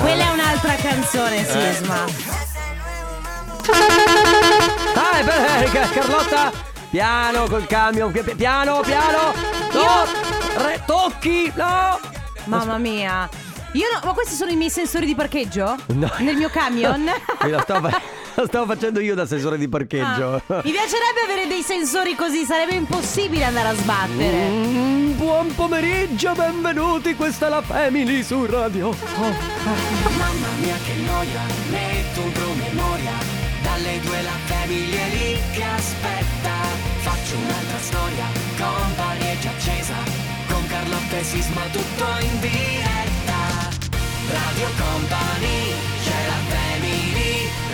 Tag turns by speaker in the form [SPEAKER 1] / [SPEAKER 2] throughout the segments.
[SPEAKER 1] Quella è un'altra canzone, Sisma.
[SPEAKER 2] Ah, è Ca- Carlotta, piano col camion, pi- pi- piano, piano. No, re- tocchi, no.
[SPEAKER 1] Mamma mia. Io no, ma questi sono i miei sensori di parcheggio?
[SPEAKER 2] No.
[SPEAKER 1] Nel mio camion?
[SPEAKER 2] Mi Lo stavo, fa- stavo facendo io da sensore di parcheggio.
[SPEAKER 1] Ah, mi piacerebbe avere dei sensori così, sarebbe impossibile andare a sbattere.
[SPEAKER 2] Mm, buon pomeriggio, benvenuti, questa è la Family su radio.
[SPEAKER 3] Mamma mia che noia, metto un promemoria Dalle due la famiglia è lì che aspetta Faccio un'altra storia, company è già accesa Con Carlotta e Sisma tutto in diretta Radio Company, family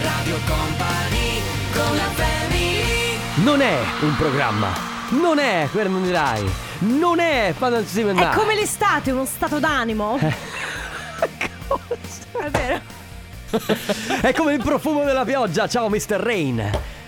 [SPEAKER 3] Radio Company, con la family
[SPEAKER 2] Non è un programma, non è, quello non dirai, non è Fantasy
[SPEAKER 1] È come l'estate, uno stato d'animo. È vero.
[SPEAKER 2] È come il profumo della pioggia. Ciao, Mr. Rain.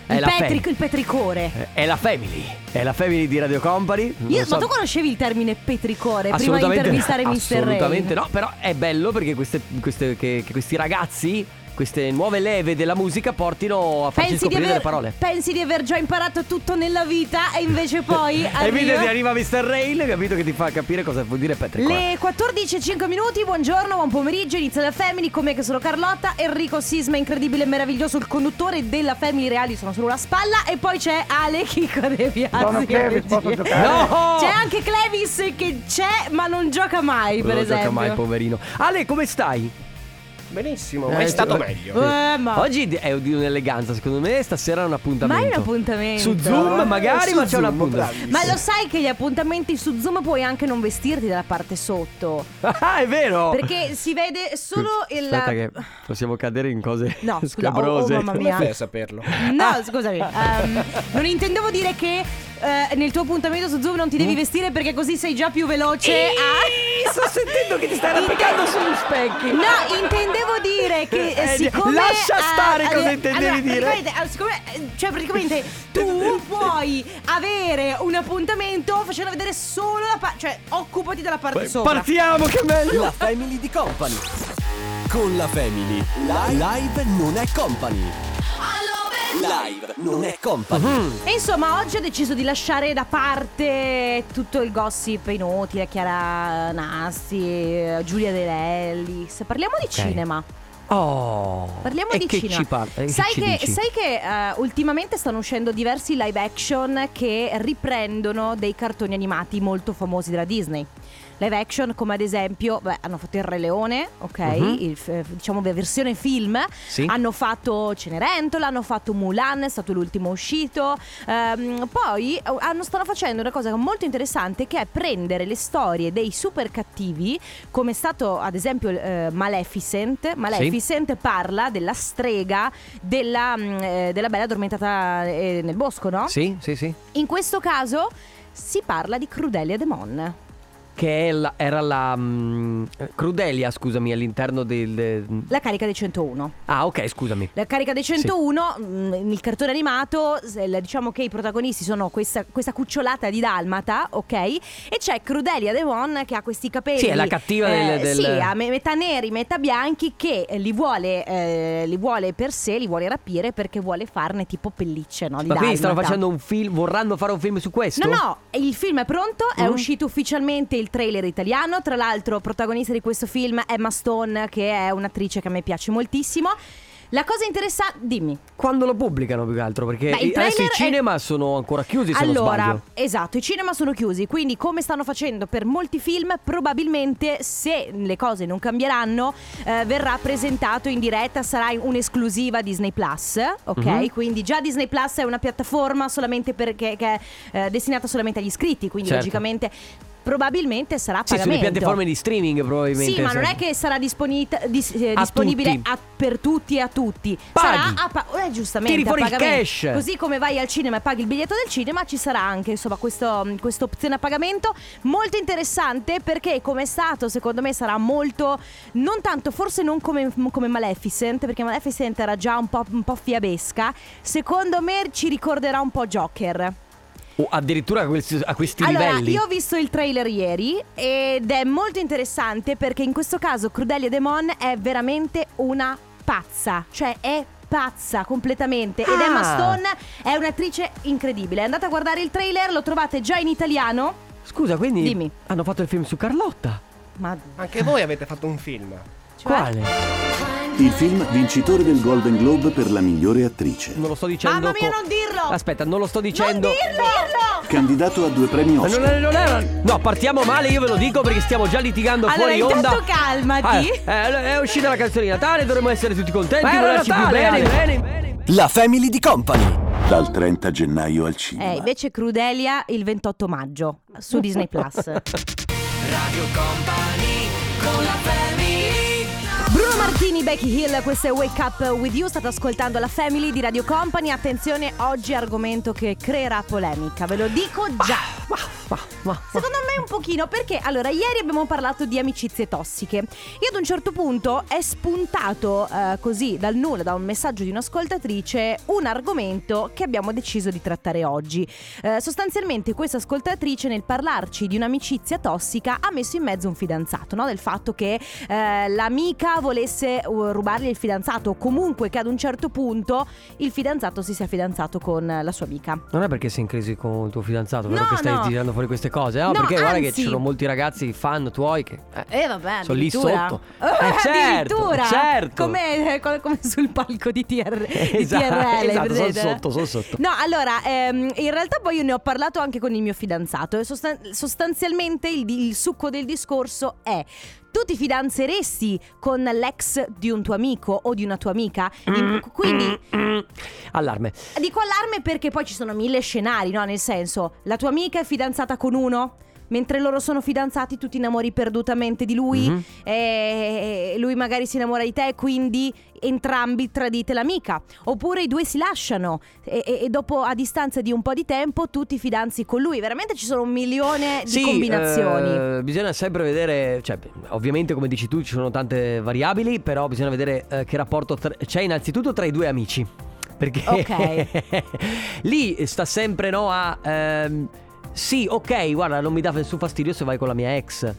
[SPEAKER 2] È
[SPEAKER 1] Il,
[SPEAKER 2] la,
[SPEAKER 1] petric-
[SPEAKER 2] fam-
[SPEAKER 1] il petricore.
[SPEAKER 2] è la family. È la family di Radio Company.
[SPEAKER 1] Io,
[SPEAKER 2] so-
[SPEAKER 1] ma tu conoscevi il termine petricore prima di
[SPEAKER 2] Assolutamente,
[SPEAKER 1] intervistare Mr.
[SPEAKER 2] assolutamente
[SPEAKER 1] Rain?
[SPEAKER 2] no, però è bello perché queste, queste- che, che questi ragazzi, queste nuove leve della musica portino a farci
[SPEAKER 1] Pensi
[SPEAKER 2] scoprire
[SPEAKER 1] aver,
[SPEAKER 2] delle parole.
[SPEAKER 1] pensi di aver già imparato tutto nella vita e invece poi
[SPEAKER 2] E vedi
[SPEAKER 1] arriva...
[SPEAKER 2] arriva Mr. Rain, capito che ti fa capire cosa vuol dire Patrick.
[SPEAKER 1] Le 14.05 minuti, buongiorno, buon pomeriggio, inizia la Family, come che sono Carlotta, Enrico Sisma, incredibile e meraviglioso, il conduttore della Family Reali, sono sulla spalla e poi c'è Ale Chico De Biasi.
[SPEAKER 4] Sono Clevis, posso giocare?
[SPEAKER 2] No!
[SPEAKER 1] C'è anche Clevis che c'è ma non gioca mai, per
[SPEAKER 2] non
[SPEAKER 1] esempio.
[SPEAKER 2] gioca mai, poverino. Ale, come stai?
[SPEAKER 4] Benissimo,
[SPEAKER 2] Eh,
[SPEAKER 4] è stato
[SPEAKER 2] cioè-
[SPEAKER 4] meglio.
[SPEAKER 1] Eh, ma...
[SPEAKER 2] Oggi è di un'eleganza, secondo me stasera è un appuntamento.
[SPEAKER 1] Ma è un appuntamento.
[SPEAKER 2] Su Zoom magari,
[SPEAKER 4] Su
[SPEAKER 2] ma c'è un appuntamento.
[SPEAKER 4] bravi.
[SPEAKER 1] Ma lo sai che gli appuntamenti su Zoom puoi anche non vestirti dalla parte sotto.
[SPEAKER 2] Ah, è vero!
[SPEAKER 1] Perché si vede solo il.
[SPEAKER 2] Aspetta che possiamo cadere in cose
[SPEAKER 1] No, scusa,
[SPEAKER 2] scabrose.
[SPEAKER 1] oh, oh, mamma
[SPEAKER 4] Come
[SPEAKER 1] mia.
[SPEAKER 4] fai a saperlo?
[SPEAKER 1] No, scusami. ehm, non intendevo dire che eh, nel tuo appuntamento su Zoom non ti
[SPEAKER 2] Mm.
[SPEAKER 1] devi vestire perché così sei già più veloce. a...
[SPEAKER 2] Sto sentendo che ti stai arrampicando sugli specchi.
[SPEAKER 1] No, intendevo dire che eh,
[SPEAKER 2] Eh,
[SPEAKER 1] siccome
[SPEAKER 2] lascia stare
[SPEAKER 1] eh,
[SPEAKER 2] cosa
[SPEAKER 1] eh,
[SPEAKER 2] intendevi
[SPEAKER 1] allora,
[SPEAKER 2] dire.
[SPEAKER 1] praticamente, eh, siccome, cioè praticamente tu puoi avere un appuntamento facendo vedere solo la parte cioè occupati della parte sopra.
[SPEAKER 2] Partiamo, che meglio!
[SPEAKER 5] La Family di Company. Con la Family. Live, non è company. Live non è company.
[SPEAKER 1] E insomma, oggi ho deciso di lasciare da parte tutto il gossip inutile, Chiara Nasti, eh, Giulia De Lellis. Parliamo di cinema.
[SPEAKER 2] Oh.
[SPEAKER 1] Parliamo di
[SPEAKER 2] che
[SPEAKER 1] cinema.
[SPEAKER 2] Ci parla, e
[SPEAKER 1] sai che,
[SPEAKER 2] dici?
[SPEAKER 1] sai che, eh, ultimamente stanno uscendo diversi live action che riprendono dei cartoni animati molto famosi della Disney. Live action come ad esempio, beh, hanno fatto Il Re Leone, ok?
[SPEAKER 2] Mhm.
[SPEAKER 1] Il f- diciamo la versione film.
[SPEAKER 2] Sì.
[SPEAKER 1] Hanno fatto Cenerentola, hanno fatto Mulan, è stato l'ultimo uscito. Ehm, poi eh, hanno, stanno facendo una cosa molto interessante che è prendere le storie dei super cattivi, come è stato ad esempio eh, Maleficent. Maleficent parla della strega della, mm, eh, della bella addormentata eh, nel bosco, no?
[SPEAKER 2] Sì, sì, sì.
[SPEAKER 1] In questo caso si parla di Crudelia Demon.
[SPEAKER 2] Che è la- era la mm, Crudelia, scusami, all'interno del... del-
[SPEAKER 1] La carica dei 101.
[SPEAKER 2] Ah, ok, scusami.
[SPEAKER 1] La carica dei 101, mh, il cartone animato, diciamo che i protagonisti sono questa, questa cucciolata di dalmata, ok? E c'è Crudelia Devon che ha questi capelli.
[SPEAKER 2] Sì, è la cattiva del- del-
[SPEAKER 1] Sì, me- metà neri, metà bianchi, che li vuole, eh, li vuole per sé, li vuole rapire perché vuole farne tipo pellicce, no? Di
[SPEAKER 2] Ma quindi stanno facendo un film, vorranno fare un film su questo?
[SPEAKER 1] No, no, il film è pronto, è
[SPEAKER 2] Mm.
[SPEAKER 1] uscito ufficialmente il trailer italiano. Tra l'altro, protagonista di questo film è Emma Stone, che è un'attrice che a me piace moltissimo. La cosa interessante, dimmi.
[SPEAKER 2] Quando lo pubblicano più che altro? Perché
[SPEAKER 1] Beh,
[SPEAKER 2] adesso i
[SPEAKER 1] trailer è-
[SPEAKER 2] cinema sono ancora chiusi se non
[SPEAKER 1] allora,
[SPEAKER 2] sbaglio.
[SPEAKER 1] esatto, i cinema sono chiusi, quindi come stanno facendo per molti film, probabilmente se le cose non cambieranno, eh, verrà presentato in diretta, sarà un'esclusiva Disney Plus, ok?
[SPEAKER 2] Mhm.
[SPEAKER 1] Quindi già Disney Plus è una piattaforma solamente perché che è eh, destinata solamente agli iscritti, quindi
[SPEAKER 2] Certo.
[SPEAKER 1] logicamente probabilmente sarà a
[SPEAKER 2] Sì, sono le
[SPEAKER 1] pagamento.
[SPEAKER 2] piattaforme di streaming probabilmente.
[SPEAKER 1] Sì, ma non è che sarà disponi- dis- eh,
[SPEAKER 2] A
[SPEAKER 1] disponibile
[SPEAKER 2] tutti.
[SPEAKER 1] a- per tutti e a tutti.
[SPEAKER 2] Paghi.
[SPEAKER 1] Sarà a pa- eh, giustamente
[SPEAKER 2] Tiri fuori
[SPEAKER 1] a pagamento.
[SPEAKER 2] cash.
[SPEAKER 1] Così come vai al cinema e paghi il biglietto del cinema, ci sarà anche insomma questo, questa opzione a pagamento molto interessante perché come è stato, secondo me sarà molto non tanto, forse non come, come Maleficent, perché Maleficent era già un po', un po' fiabesca. Secondo me ci ricorderà un po' Joker.
[SPEAKER 2] O addirittura a questi, a questi
[SPEAKER 1] Allora,
[SPEAKER 2] livelli.
[SPEAKER 1] io ho visto il trailer ieri ed è molto interessante perché in questo caso Crudelia Demon è veramente una pazza, cioè è pazza completamente ed
[SPEAKER 2] Ah.
[SPEAKER 1] Emma Stone è un'attrice incredibile. Andate a guardare il trailer, lo trovate già in italiano.
[SPEAKER 2] Scusa, quindi
[SPEAKER 1] Dimmi.
[SPEAKER 2] hanno fatto il film su Carlotta.
[SPEAKER 1] Ma
[SPEAKER 4] Anche voi avete fatto un film.
[SPEAKER 1] Cioè,
[SPEAKER 2] Quale?
[SPEAKER 6] Il film vincitore del Golden Globe per la migliore attrice.
[SPEAKER 2] Non lo sto dicendo.
[SPEAKER 1] Mamma mia,
[SPEAKER 2] co-
[SPEAKER 1] non dirlo!
[SPEAKER 2] Aspetta, non lo sto dicendo.
[SPEAKER 1] Non dirlo!
[SPEAKER 6] Candidato a due premi
[SPEAKER 2] Ma non,
[SPEAKER 6] Oscar.
[SPEAKER 2] è- non era. No, partiamo male, io ve lo dico perché stiamo già litigando
[SPEAKER 1] Allora,
[SPEAKER 2] fuori onda.
[SPEAKER 1] intanto calmati.
[SPEAKER 2] Eh, eh, è uscita la canzone di Natale, dovremmo essere tutti contenti.
[SPEAKER 1] Ma
[SPEAKER 2] volerci più
[SPEAKER 1] Natale,
[SPEAKER 2] bene,
[SPEAKER 1] Ale.
[SPEAKER 2] bene, bene.
[SPEAKER 5] La Family di Company.
[SPEAKER 6] Dal 30 gennaio al cinema.
[SPEAKER 1] Eh, invece Crudelia il 28 maggio su Disney Plus.
[SPEAKER 3] Radio Company con la family
[SPEAKER 1] Bruno Martini, Becky Hill, questo è Wake Up With You, state ascoltando la Family di Radio Company, attenzione, oggi argomento che creerà polemica, ve lo dico già.
[SPEAKER 2] Ma, ma, ma.
[SPEAKER 1] Secondo me un pochino perché allora ieri abbiamo parlato di amicizie tossiche e ad un certo punto è spuntato eh, così dal nulla, da un messaggio di un'ascoltatrice, un argomento che abbiamo deciso di trattare oggi. Eh, sostanzialmente questa ascoltatrice nel parlarci di un'amicizia tossica ha messo in mezzo un fidanzato, no? del fatto che eh, l'amica volesse uh, rubargli il fidanzato o comunque che ad un certo punto il fidanzato si sia fidanzato con la sua amica.
[SPEAKER 2] Non è perché sei in crisi con il tuo fidanzato, vero
[SPEAKER 1] No,
[SPEAKER 2] che stai
[SPEAKER 1] no.
[SPEAKER 2] tirando fuori queste cose? No,
[SPEAKER 1] No,
[SPEAKER 2] perché guarda che ci sono molti ragazzi fan tuoi che. eh,
[SPEAKER 1] Eh vabbè,
[SPEAKER 2] Sono lì
[SPEAKER 1] addirittura.
[SPEAKER 2] sotto.
[SPEAKER 1] Eh,
[SPEAKER 2] Eh, certo,
[SPEAKER 1] addirittura.
[SPEAKER 2] certo.
[SPEAKER 1] Come, come- come sul palco di, TR, di
[SPEAKER 2] Esatto,
[SPEAKER 1] TRL.
[SPEAKER 2] esatto, sono sotto, sono sotto.
[SPEAKER 1] No, allora, ehm, in realtà poi io ne ho parlato anche con il mio fidanzato e sostan- sostanzialmente il, il succo del discorso è... Tu ti fidanzeresti con l'ex di un tuo amico o di una tua amica? In- quindi
[SPEAKER 2] Mm, Allarme.
[SPEAKER 1] dico allarme perché poi ci sono mille scenari, no? Nel senso, la tua amica è fidanzata con uno? Mentre loro sono fidanzati, tu ti innamori perdutamente di lui,
[SPEAKER 2] Mhm.
[SPEAKER 1] e lui magari si innamora di te, e quindi entrambi tradite l'amica. Oppure i due si lasciano e, e- e dopo, a distanza di un po' di tempo, tu ti fidanzi con lui. Veramente ci sono un milione di
[SPEAKER 2] Sì,
[SPEAKER 1] combinazioni.
[SPEAKER 2] eh, bisogna sempre vedere, cioè, ovviamente come dici tu ci sono tante variabili, però bisogna vedere eh, che rapporto tra- c'è innanzitutto tra i due amici. Perché
[SPEAKER 1] Ok.
[SPEAKER 2] lì sta sempre no a... ehm, sì, ok, guarda, non mi dà nessun fastidio se vai con la mia ex.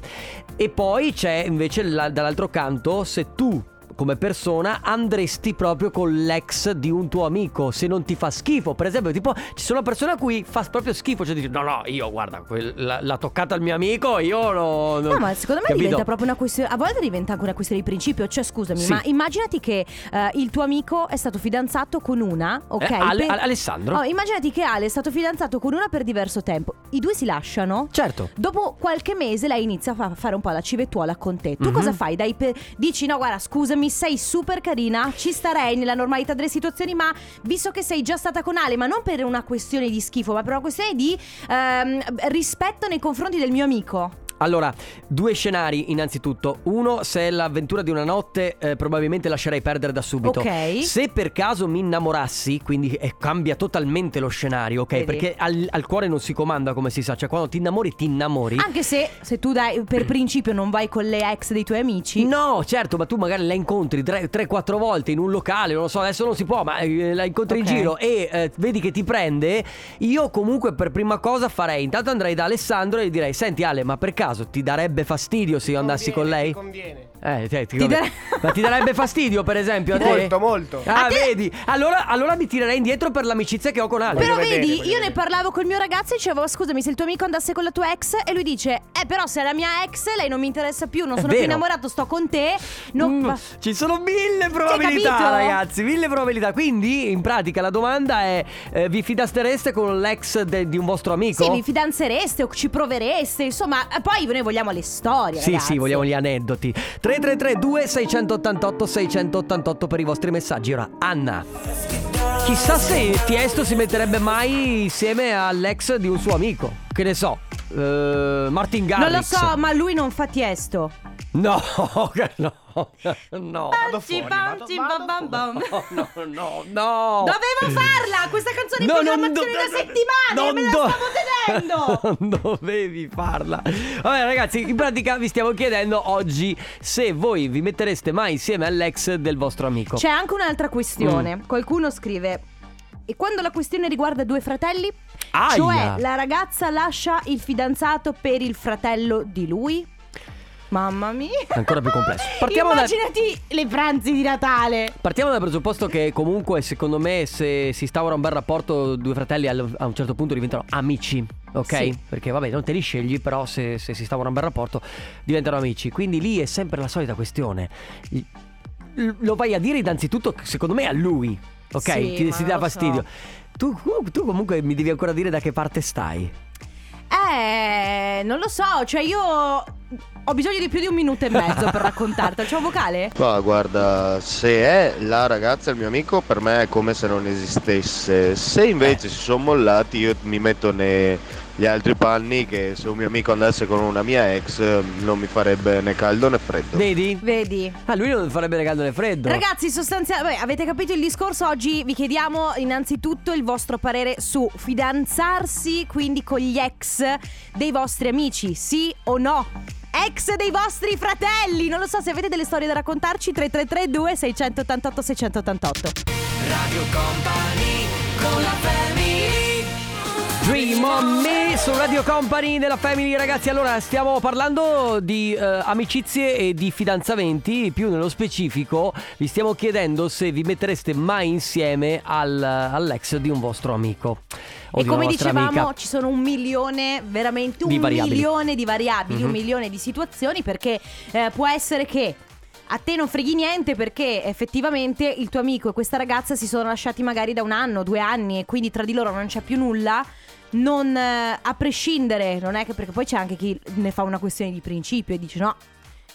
[SPEAKER 2] E poi c'è invece la- dall'altro canto, se tu come persona andresti proprio con l'ex di un tuo amico se non ti fa schifo. Per esempio, tipo, ci sono persone a cui fa proprio schifo, cioè dici no, no, io guarda, quel- la- l'ha toccata il mio amico, io no,
[SPEAKER 1] No, ma secondo me
[SPEAKER 2] Capito?
[SPEAKER 1] diventa proprio una questione. A volte diventa anche una questione di principio. Cioè, scusami,
[SPEAKER 2] Sì.
[SPEAKER 1] ma immaginati che eh, il tuo amico è stato fidanzato con una, ok?
[SPEAKER 2] Eh, Ale-
[SPEAKER 1] Per-
[SPEAKER 2] Alessandro?
[SPEAKER 1] Oh, immaginati che Ale è stato fidanzato con una per diverso tempo. I due si lasciano.
[SPEAKER 2] Certo.
[SPEAKER 1] Dopo qualche mese lei inizia a fa- fare un po' la civettuola con te. Tu
[SPEAKER 2] Mhm.
[SPEAKER 1] cosa fai? Dai per- Dici no, guarda, scusami, sei super carina, ci starei nella normalità delle situazioni, ma visto che sei già stata con Ale, ma non per una questione di schifo, ma per una questione di ehm, rispetto nei confronti del mio amico.
[SPEAKER 2] Allora, due scenari innanzitutto. Uno, se è l'avventura di una notte, eh, probabilmente lascerei perdere da subito.
[SPEAKER 1] Ok.
[SPEAKER 2] Se per caso mi innamorassi, quindi eh, cambia totalmente lo scenario, ok?
[SPEAKER 1] Vedi.
[SPEAKER 2] Perché al, al cuore non si comanda, come si sa. Cioè, quando ti innamori, ti innamori.
[SPEAKER 1] Anche se, se tu dai, per principio non vai con le ex dei tuoi amici.
[SPEAKER 2] No, certo, ma tu magari la incontri 3-4 volte in un locale, non lo so, adesso non si può, ma eh, la incontri
[SPEAKER 1] Ok.
[SPEAKER 2] in giro e eh, vedi che ti prende. Io comunque per prima cosa farei, intanto andrei da Alessandro e gli direi, senti Ale, ma per caso ti darebbe fastidio se io andassi con lei?
[SPEAKER 4] Conviene.
[SPEAKER 2] Eh, te- ti,
[SPEAKER 1] Ti
[SPEAKER 2] come-
[SPEAKER 1] dare-
[SPEAKER 2] Ma ti darebbe fastidio, per esempio? a te?
[SPEAKER 4] Molto, molto.
[SPEAKER 2] Ah,
[SPEAKER 1] te-
[SPEAKER 2] vedi? Allora, allora mi tirerei indietro per l'amicizia che ho con Ale.
[SPEAKER 1] Però
[SPEAKER 4] vedere,
[SPEAKER 1] vedi, io ne
[SPEAKER 4] vedere.
[SPEAKER 1] parlavo col mio ragazzo e dicevo scusami se il tuo amico andasse con la tua ex e lui dice eh però se è la mia ex lei non mi interessa più, non sono più innamorato, sto con te. Non...
[SPEAKER 2] Mm, ci sono mille probabilità,
[SPEAKER 1] capito?
[SPEAKER 2] ragazzi. Mille probabilità. Quindi, in pratica, la domanda è: eh, vi fidastereste con l'ex de- di un vostro amico?
[SPEAKER 1] Sì, vi fidanzereste o ci provereste, insomma, eh, poi noi vogliamo le storie.
[SPEAKER 2] Sì,
[SPEAKER 1] ragazzi.
[SPEAKER 2] sì, vogliamo gli aneddoti. 333 2688 688 per i vostri messaggi. Ora, Anna. Chissà se Tiesto si metterebbe mai insieme all'ex di un suo amico. Che ne so. eh, Martin Garrix.
[SPEAKER 1] Non lo so, ma lui non fa tiesto.
[SPEAKER 2] No, no, no.
[SPEAKER 4] Vado fuori, vado- vado
[SPEAKER 1] bam, bam.
[SPEAKER 2] No, no, no, no.
[SPEAKER 1] Dovevo farla questa canzone in
[SPEAKER 2] No, non
[SPEAKER 1] programmazione
[SPEAKER 2] do-
[SPEAKER 1] da settimane,
[SPEAKER 2] non
[SPEAKER 1] me la
[SPEAKER 2] do-
[SPEAKER 1] stavo tenendo.
[SPEAKER 2] Non dovevi farla. Vabbè, ragazzi, in pratica vi stiamo chiedendo oggi se voi vi mettereste mai insieme all'ex del vostro amico.
[SPEAKER 1] C'è anche un'altra questione.
[SPEAKER 2] Mm.
[SPEAKER 1] Qualcuno scrive. E quando la questione riguarda due fratelli?
[SPEAKER 2] Aia.
[SPEAKER 1] Cioè, la ragazza lascia il fidanzato per il fratello di lui? Mamma mia.
[SPEAKER 2] Ancora più complesso. Partiamo da-
[SPEAKER 1] Immaginati le pranzi di Natale.
[SPEAKER 2] Partiamo dal presupposto che comunque secondo me se si instaura un bel rapporto due fratelli al- a un certo punto diventano amici, ok?
[SPEAKER 1] Sì.
[SPEAKER 2] Perché vabbè non te li scegli però se, se si instaura un bel rapporto diventano amici. Quindi lì è sempre la solita questione. Lo vai a dire innanzitutto secondo me a lui, ok?
[SPEAKER 1] Sì,
[SPEAKER 2] Ti si dà fastidio.
[SPEAKER 1] so.
[SPEAKER 2] Tu, tu comunque mi devi ancora dire da che parte stai.
[SPEAKER 1] Eh, non lo so, cioè io ho bisogno di più di un minuto e mezzo per raccontartelo. C'è un vocale?
[SPEAKER 7] Ma guarda, se è la ragazza il mio amico, per me è come se non esistesse. Se invece si sono mollati, io mi metto negli altri panni che se un mio amico andasse con una mia ex non mi farebbe né caldo né freddo.
[SPEAKER 2] Vedi?
[SPEAKER 1] Vedi?
[SPEAKER 2] Ah, lui non farebbe né caldo né freddo.
[SPEAKER 1] Ragazzi, sostanzialmente, avete capito il discorso? Oggi vi chiediamo innanzitutto il vostro parere su fidanzarsi quindi con gli ex dei vostri amici, sì o no? Ex dei vostri fratelli! Non lo so se avete delle storie da raccontarci 3332 688 688.
[SPEAKER 3] Radio Company con la family
[SPEAKER 2] Dream on me su Radio Company della Family ragazzi allora stiamo parlando di eh, amicizie e di fidanzamenti più nello specifico vi stiamo chiedendo se vi mettereste mai insieme al- all'ex di un vostro amico
[SPEAKER 1] e come dicevamo,
[SPEAKER 2] amica.
[SPEAKER 1] ci sono un milione, veramente un
[SPEAKER 2] Di
[SPEAKER 1] milione di variabili,
[SPEAKER 2] Mhm.
[SPEAKER 1] un milione di situazioni perché eh, può essere che a te non freghi niente perché effettivamente il tuo amico e questa ragazza si sono lasciati magari da un anno, due anni e quindi tra di loro non c'è più nulla. Non eh, a prescindere, non è che perché poi c'è anche chi ne fa una questione di principio e dice no,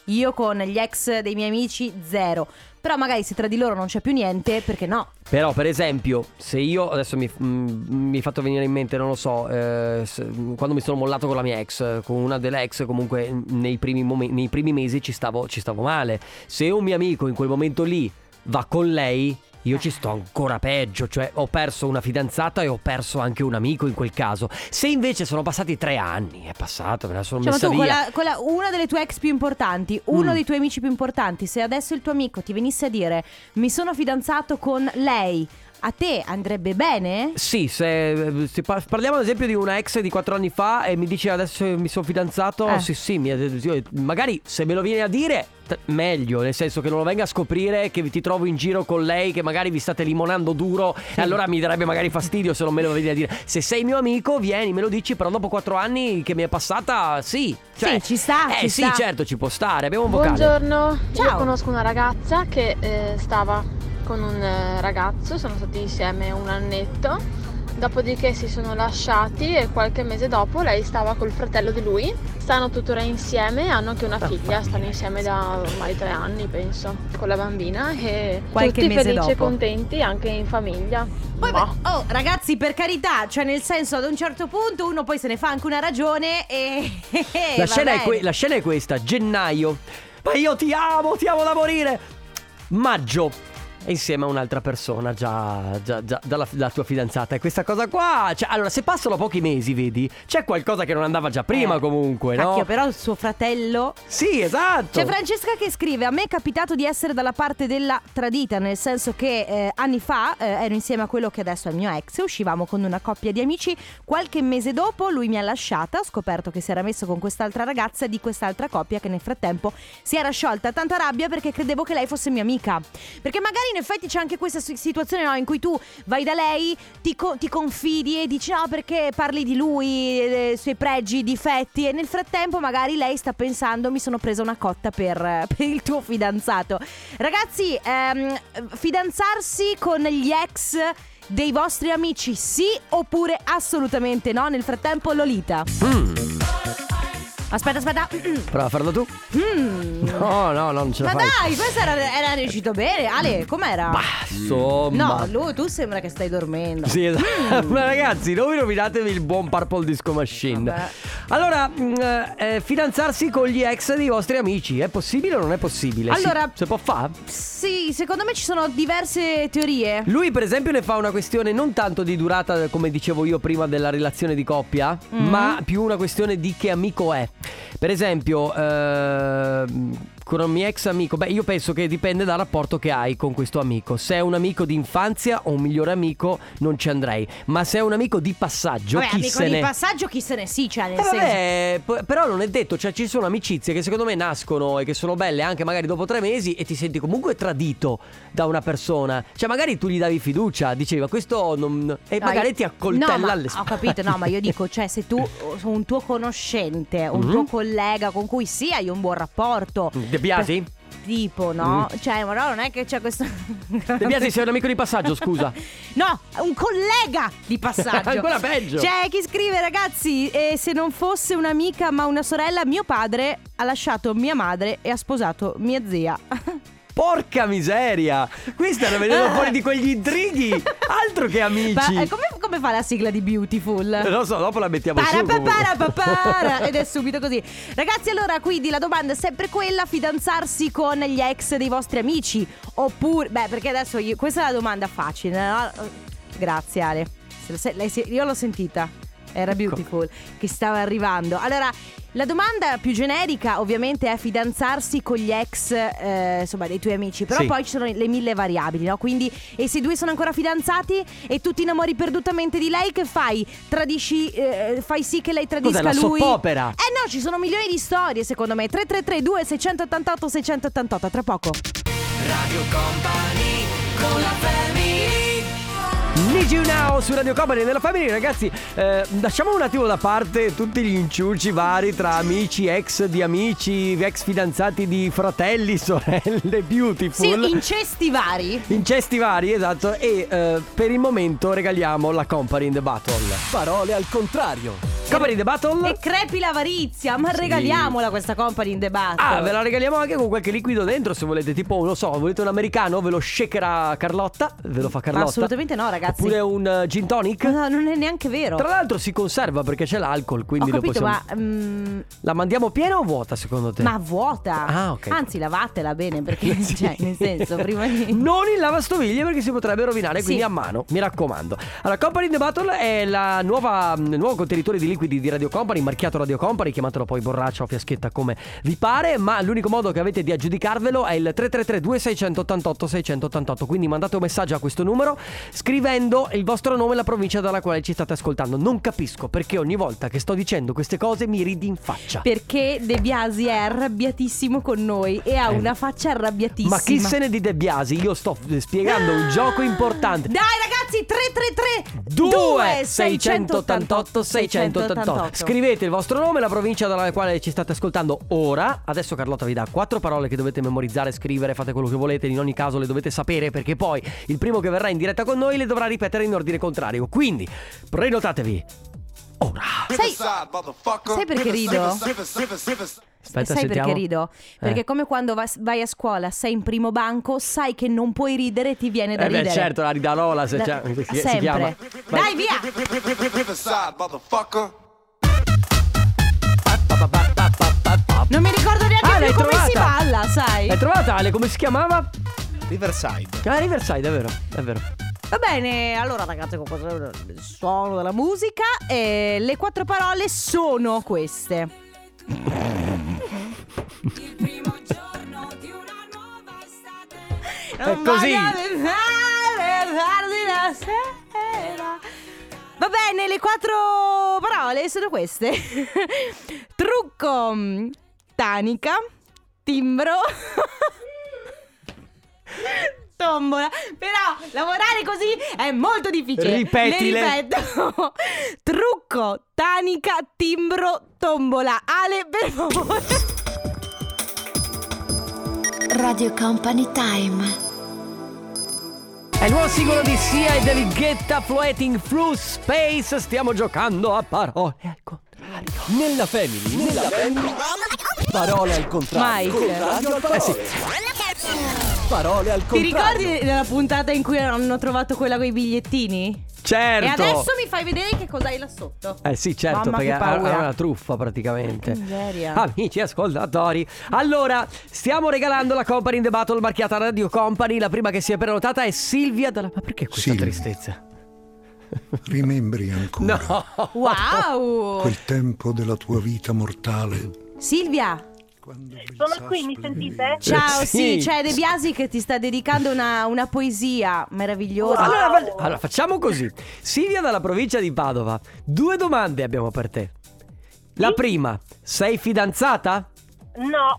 [SPEAKER 1] io con gli ex dei miei amici zero. Però magari se tra di loro non c'è più niente, perché no?
[SPEAKER 2] Però, per esempio, se io adesso mi, mm, mi è fatto venire in mente, non lo so, eh, se- quando mi sono mollato con la mia ex, con una delle ex, comunque nei primi, momen- nei primi mesi ci stavo, ci stavo male. Se un mio amico in quel momento lì va con lei. Io ci sto ancora peggio, cioè ho perso una fidanzata e ho perso anche un amico in quel caso. Se invece sono passati tre anni, è passato, me la sono
[SPEAKER 1] Cioè, ma
[SPEAKER 2] messa
[SPEAKER 1] tu,
[SPEAKER 2] via.
[SPEAKER 1] quella, quella- una delle tue ex più importanti, uno
[SPEAKER 2] Mm.
[SPEAKER 1] dei tuoi amici più importanti, se adesso il tuo amico ti venisse a dire mi sono fidanzato con lei, a te andrebbe bene?
[SPEAKER 2] Sì, se, se par- parliamo ad esempio di una ex di quattro anni fa e mi dice adesso mi sono fidanzato,
[SPEAKER 1] Eh.
[SPEAKER 2] sì sì, mi- io- magari se me lo viene a dire t- meglio, nel senso che non lo venga a scoprire che ti trovo in giro con lei, che magari vi state limonando duro e allora mi darebbe magari fastidio se non me lo viene a dire. Se sei mio amico vieni, me lo dici, però dopo quattro anni che mi è passata, sì. Cioè,
[SPEAKER 1] Sì, ci sta,
[SPEAKER 2] Eh
[SPEAKER 1] ci
[SPEAKER 2] sì,
[SPEAKER 1] sta.
[SPEAKER 2] certo, ci può stare. Abbiamo un vocale.
[SPEAKER 8] Buongiorno,
[SPEAKER 1] Ciao.
[SPEAKER 8] io conosco una ragazza che eh, stava con un eh, ragazzo, sono stati insieme un annetto, dopodiché si sono lasciati e qualche mese dopo lei stava col fratello di lui, stanno tuttora insieme, hanno anche una figlia, stanno insieme da ormai tre anni penso, con la bambina e
[SPEAKER 1] Qualche
[SPEAKER 8] tutti
[SPEAKER 1] mese
[SPEAKER 8] felici e contenti anche in famiglia.
[SPEAKER 1] Poi,
[SPEAKER 8] Boh.
[SPEAKER 1] oh, ragazzi, per carità, cioè nel senso ad un certo punto uno poi se ne fa anche una ragione e...
[SPEAKER 2] La scena, è que- la scena è questa, gennaio. Ma io ti amo, ti amo da morire. Maggio. E insieme a un'altra persona già, già, già dalla la tua fidanzata. E questa cosa qua. Cioè, allora, se passano pochi mesi, vedi, c'è qualcosa che non andava già prima,
[SPEAKER 1] Eh,
[SPEAKER 2] comunque, no?
[SPEAKER 1] Cacchio, però il suo fratello
[SPEAKER 2] Sì, esatto.
[SPEAKER 1] C'è Francesca che scrive: A me è capitato di essere dalla parte della tradita, nel senso che eh, anni fa eh, ero insieme a quello che adesso è il mio ex. Uscivamo con una coppia di amici. Qualche mese dopo lui mi ha lasciata. Ho scoperto che si era messo con quest'altra ragazza di quest'altra coppia che nel frattempo si era sciolta. Tanta rabbia perché credevo che lei fosse mia amica. Perché magari in effetti c'è anche questa si- situazione no, in cui tu vai da lei, ti, co- ti confidi e dici no perché parli di lui, dei suoi pregi, difetti e nel frattempo magari lei sta pensando mi sono presa una cotta per, per il tuo fidanzato. Ragazzi, ehm, fidanzarsi con gli ex dei vostri amici sì oppure assolutamente no? Nel frattempo Lolita.
[SPEAKER 2] Mm,
[SPEAKER 1] Aspetta, aspetta.
[SPEAKER 2] prova a farlo tu.
[SPEAKER 1] Mm.
[SPEAKER 2] No, no, non ce la
[SPEAKER 1] Ma
[SPEAKER 2] fai.
[SPEAKER 1] dai, questo era, era riuscito bene. Ale, com'era?
[SPEAKER 2] Bah, insomma.
[SPEAKER 1] No, lui, tu sembra che stai dormendo.
[SPEAKER 2] Sì, esatto. Ma ragazzi, non vi rovinatevi il buon Purple Disco Machine.
[SPEAKER 1] Vabbè.
[SPEAKER 2] Allora, mm, eh, fidanzarsi con gli ex dei vostri amici è possibile o non è possibile? Si-
[SPEAKER 1] Allora-
[SPEAKER 2] se può fare?
[SPEAKER 1] Sì, secondo me ci sono diverse teorie.
[SPEAKER 2] Lui, per esempio, ne fa una questione non tanto di durata, come dicevo io prima, della relazione di coppia,
[SPEAKER 1] Mm.
[SPEAKER 2] ma più una questione di che amico è. Per esempio, ehm, con un mio ex amico, beh, io penso che dipende dal rapporto che hai con questo amico. Se è un amico di infanzia o un migliore amico, non ci andrei. Ma se è un amico di passaggio,
[SPEAKER 1] Vabbè,
[SPEAKER 2] chi
[SPEAKER 1] amico
[SPEAKER 2] se
[SPEAKER 1] di
[SPEAKER 2] ne
[SPEAKER 1] passaggio, chi se ne sì, cioè nel
[SPEAKER 2] Eh,
[SPEAKER 1] senso.
[SPEAKER 2] vabbè, p- però non è detto, cioè ci sono amicizie che secondo me nascono e che sono belle anche magari dopo tre mesi e ti senti comunque tradito da una persona. Cioè magari tu gli davi fiducia, diceva questo non... e
[SPEAKER 1] No,
[SPEAKER 2] magari
[SPEAKER 1] io-
[SPEAKER 2] ti accoltella
[SPEAKER 1] no, ma
[SPEAKER 2] alle
[SPEAKER 1] Ho
[SPEAKER 2] spalle.
[SPEAKER 1] capito, no, ma io dico, cioè, se tu un tuo conoscente, un
[SPEAKER 2] Mhm.
[SPEAKER 1] tuo collega con cui sì hai un buon rapporto.
[SPEAKER 2] De Biasi?
[SPEAKER 1] per- Tipo, no?
[SPEAKER 2] Mm.
[SPEAKER 1] Cioè, ma no, non è che c'è questo.
[SPEAKER 2] De Biasi sei un amico di passaggio, scusa.
[SPEAKER 1] No, un collega di passaggio.
[SPEAKER 2] Ancora peggio.
[SPEAKER 1] C'è chi scrive, ragazzi, eh, se non fosse un'amica ma una sorella, mio padre ha lasciato mia madre e ha sposato mia zia.
[SPEAKER 2] Porca miseria! Qui stanno venendo fuori di quegli intrighi! Altro che amici!
[SPEAKER 1] Ma, eh, come, come fa la sigla di Beautiful?
[SPEAKER 2] Non lo so, dopo la mettiamo su.
[SPEAKER 1] Para, pa,
[SPEAKER 2] comunque.
[SPEAKER 1] para, pa, para. Ed è subito così. Ragazzi, allora, quindi la domanda è sempre quella: fidanzarsi con gli ex dei vostri amici? Oppure, beh, perché adesso io, questa è la domanda facile. no? Grazie, Ale. Lei io l'ho sentita. Era
[SPEAKER 2] Ecco.
[SPEAKER 1] beautiful che stava arrivando. Allora, la domanda più generica ovviamente è fidanzarsi con gli ex, eh, insomma, dei tuoi amici. Però
[SPEAKER 2] Sì.
[SPEAKER 1] poi ci sono le mille variabili, no? Quindi, e se i due sono ancora fidanzati e tu ti innamori perdutamente di lei, che fai? Tradisci, eh, fai sì che lei tradisca
[SPEAKER 2] Cos'è,
[SPEAKER 1] lui?
[SPEAKER 2] soppopera?
[SPEAKER 1] Eh no, ci sono milioni di storie, secondo me. 333 2688 688 tra poco.
[SPEAKER 3] Radio Company con la family
[SPEAKER 2] Need You Now su Radio Company nella famiglia ragazzi eh, lasciamo un attimo da parte tutti gli inciuci vari tra amici, ex di amici, ex fidanzati di fratelli, sorelle,
[SPEAKER 1] Sì,
[SPEAKER 2] beautiful
[SPEAKER 1] incesti vari.
[SPEAKER 2] Incesti vari, esatto E eh, per il momento regaliamo la Company in the Battle
[SPEAKER 5] Parole al contrario.
[SPEAKER 2] Company in the Battle
[SPEAKER 1] E crepi l'avarizia, ma
[SPEAKER 2] Sì.
[SPEAKER 1] regaliamola questa company in the battle.
[SPEAKER 2] Ah, ve la regaliamo anche con qualche liquido dentro se volete, tipo, non so, volete un americano, ve lo shakerà Carlotta, ve lo fa Carlotta.
[SPEAKER 1] assolutamente no, ragazzi.
[SPEAKER 2] Oppure un eh, gin tonic.
[SPEAKER 1] No, non è neanche vero.
[SPEAKER 2] Tra l'altro si conserva perché c'è l'alcol,
[SPEAKER 1] Ho
[SPEAKER 2] quindi lo
[SPEAKER 1] capito,
[SPEAKER 2] possiamo...
[SPEAKER 1] ma. mm,
[SPEAKER 2] La mandiamo piena o vuota secondo te?
[SPEAKER 1] ma vuota.
[SPEAKER 2] Ah, ok.
[SPEAKER 1] Anzi, lavatela bene perché, cioè, nel senso, prima di.
[SPEAKER 2] Non in lavastoviglie perché si potrebbe rovinare,
[SPEAKER 1] Sì.
[SPEAKER 2] quindi a mano, mi raccomando. Allora, Company in the Battle è la nuova, il nuovo contenitore di liquidi di Radio Company, marchiato Radio Company, chiamatelo poi borraccia o fiaschetta come vi pare, ma l'unico modo che avete di aggiudicarvelo è il 333 2688 688, quindi mandate un messaggio a questo numero scrivendo il vostro nome e la provincia dalla quale ci state ascoltando. Non capisco perché ogni volta che sto dicendo queste cose mi ridi in faccia.
[SPEAKER 1] Perché De Biasi è arrabbiatissimo con noi e ha
[SPEAKER 2] Eh.
[SPEAKER 1] una faccia arrabbiatissima.
[SPEAKER 2] Ma chi se ne di De Biasi? Io sto spiegando un gioco importante.
[SPEAKER 1] Dai ragazzi 333
[SPEAKER 2] 2 688 688 Scrivete il vostro nome, la provincia dalla quale ci state ascoltando ora. Adesso Carlotta vi dà quattro parole che dovete memorizzare, scrivere, fate quello che volete. In ogni caso le dovete sapere perché poi il primo che verrà in diretta con noi le dovrà ripetere in ordine contrario. Quindi prenotatevi. Ora.
[SPEAKER 1] Sai, sai perché rido?
[SPEAKER 2] Aspetta,
[SPEAKER 1] sai
[SPEAKER 2] sentiamo.
[SPEAKER 1] perché rido? Perché
[SPEAKER 2] Eh.
[SPEAKER 1] come quando va- vai a scuola, sei in primo banco, sai che non puoi ridere e ti viene da
[SPEAKER 2] Eh beh,
[SPEAKER 1] ridere.
[SPEAKER 2] certo, la ridarola se
[SPEAKER 1] Da-
[SPEAKER 2] si, si
[SPEAKER 1] sempre.
[SPEAKER 2] chiama. Vai.
[SPEAKER 1] Dai, via! Non mi ricordo neanche
[SPEAKER 2] Ah,
[SPEAKER 1] come si
[SPEAKER 2] trovata?
[SPEAKER 1] balla, sai?
[SPEAKER 2] L'hai trovata Ale? Come si chiamava?
[SPEAKER 4] Riverside.
[SPEAKER 2] Ah, Riverside, è vero, è vero.
[SPEAKER 1] Va bene, allora ragazzi, con questo il suono della musica, eh, le quattro parole sono queste.
[SPEAKER 2] È così.
[SPEAKER 1] Va bene, le quattro parole sono queste. Trucco, mm, tanica, timbro. Tombola, però lavorare così è molto difficile.
[SPEAKER 2] Ripetile.
[SPEAKER 1] Le ripeto. Trucco, tanica, timbro, tombola. Ale, per favore.
[SPEAKER 9] Radio Company Time.
[SPEAKER 2] È il nuovo singolo di Sia e David Guetta Floating Through Space. Stiamo giocando a parole al contrario.
[SPEAKER 5] Nella family, nella family. Parole al contrario.
[SPEAKER 1] Mike.
[SPEAKER 5] Con Radio al
[SPEAKER 2] Eh sì.
[SPEAKER 5] Parole al
[SPEAKER 1] Ti
[SPEAKER 5] contrario.
[SPEAKER 1] ricordi della puntata in cui hanno trovato quella con i bigliettini?
[SPEAKER 2] Certo.
[SPEAKER 1] E adesso mi fai vedere che cosa hai là sotto.
[SPEAKER 2] Eh sì, certo,
[SPEAKER 1] Mamma, che
[SPEAKER 2] perché è
[SPEAKER 1] paura.
[SPEAKER 2] una truffa praticamente.
[SPEAKER 1] Che miseria.
[SPEAKER 2] Amici ascoltatori, allora stiamo regalando la Company in the Battle marchiata Radio Company. La prima che si è prenotata è Silvia dalla... Ma perché questa
[SPEAKER 10] Silvia.
[SPEAKER 2] tristezza?
[SPEAKER 10] Rimembri ancora
[SPEAKER 2] No.
[SPEAKER 1] Wow!
[SPEAKER 10] quel tempo della tua vita mortale,
[SPEAKER 1] Silvia,
[SPEAKER 11] Sono qui, mi sentite?
[SPEAKER 1] Ciao, sì,
[SPEAKER 2] Sì.
[SPEAKER 1] c'è De Biasi che ti sta dedicando una, una poesia meravigliosa.
[SPEAKER 2] Allora, va- allora, facciamo così. Silvia dalla provincia di Padova. Due domande abbiamo per te. La prima, sei fidanzata?
[SPEAKER 11] No.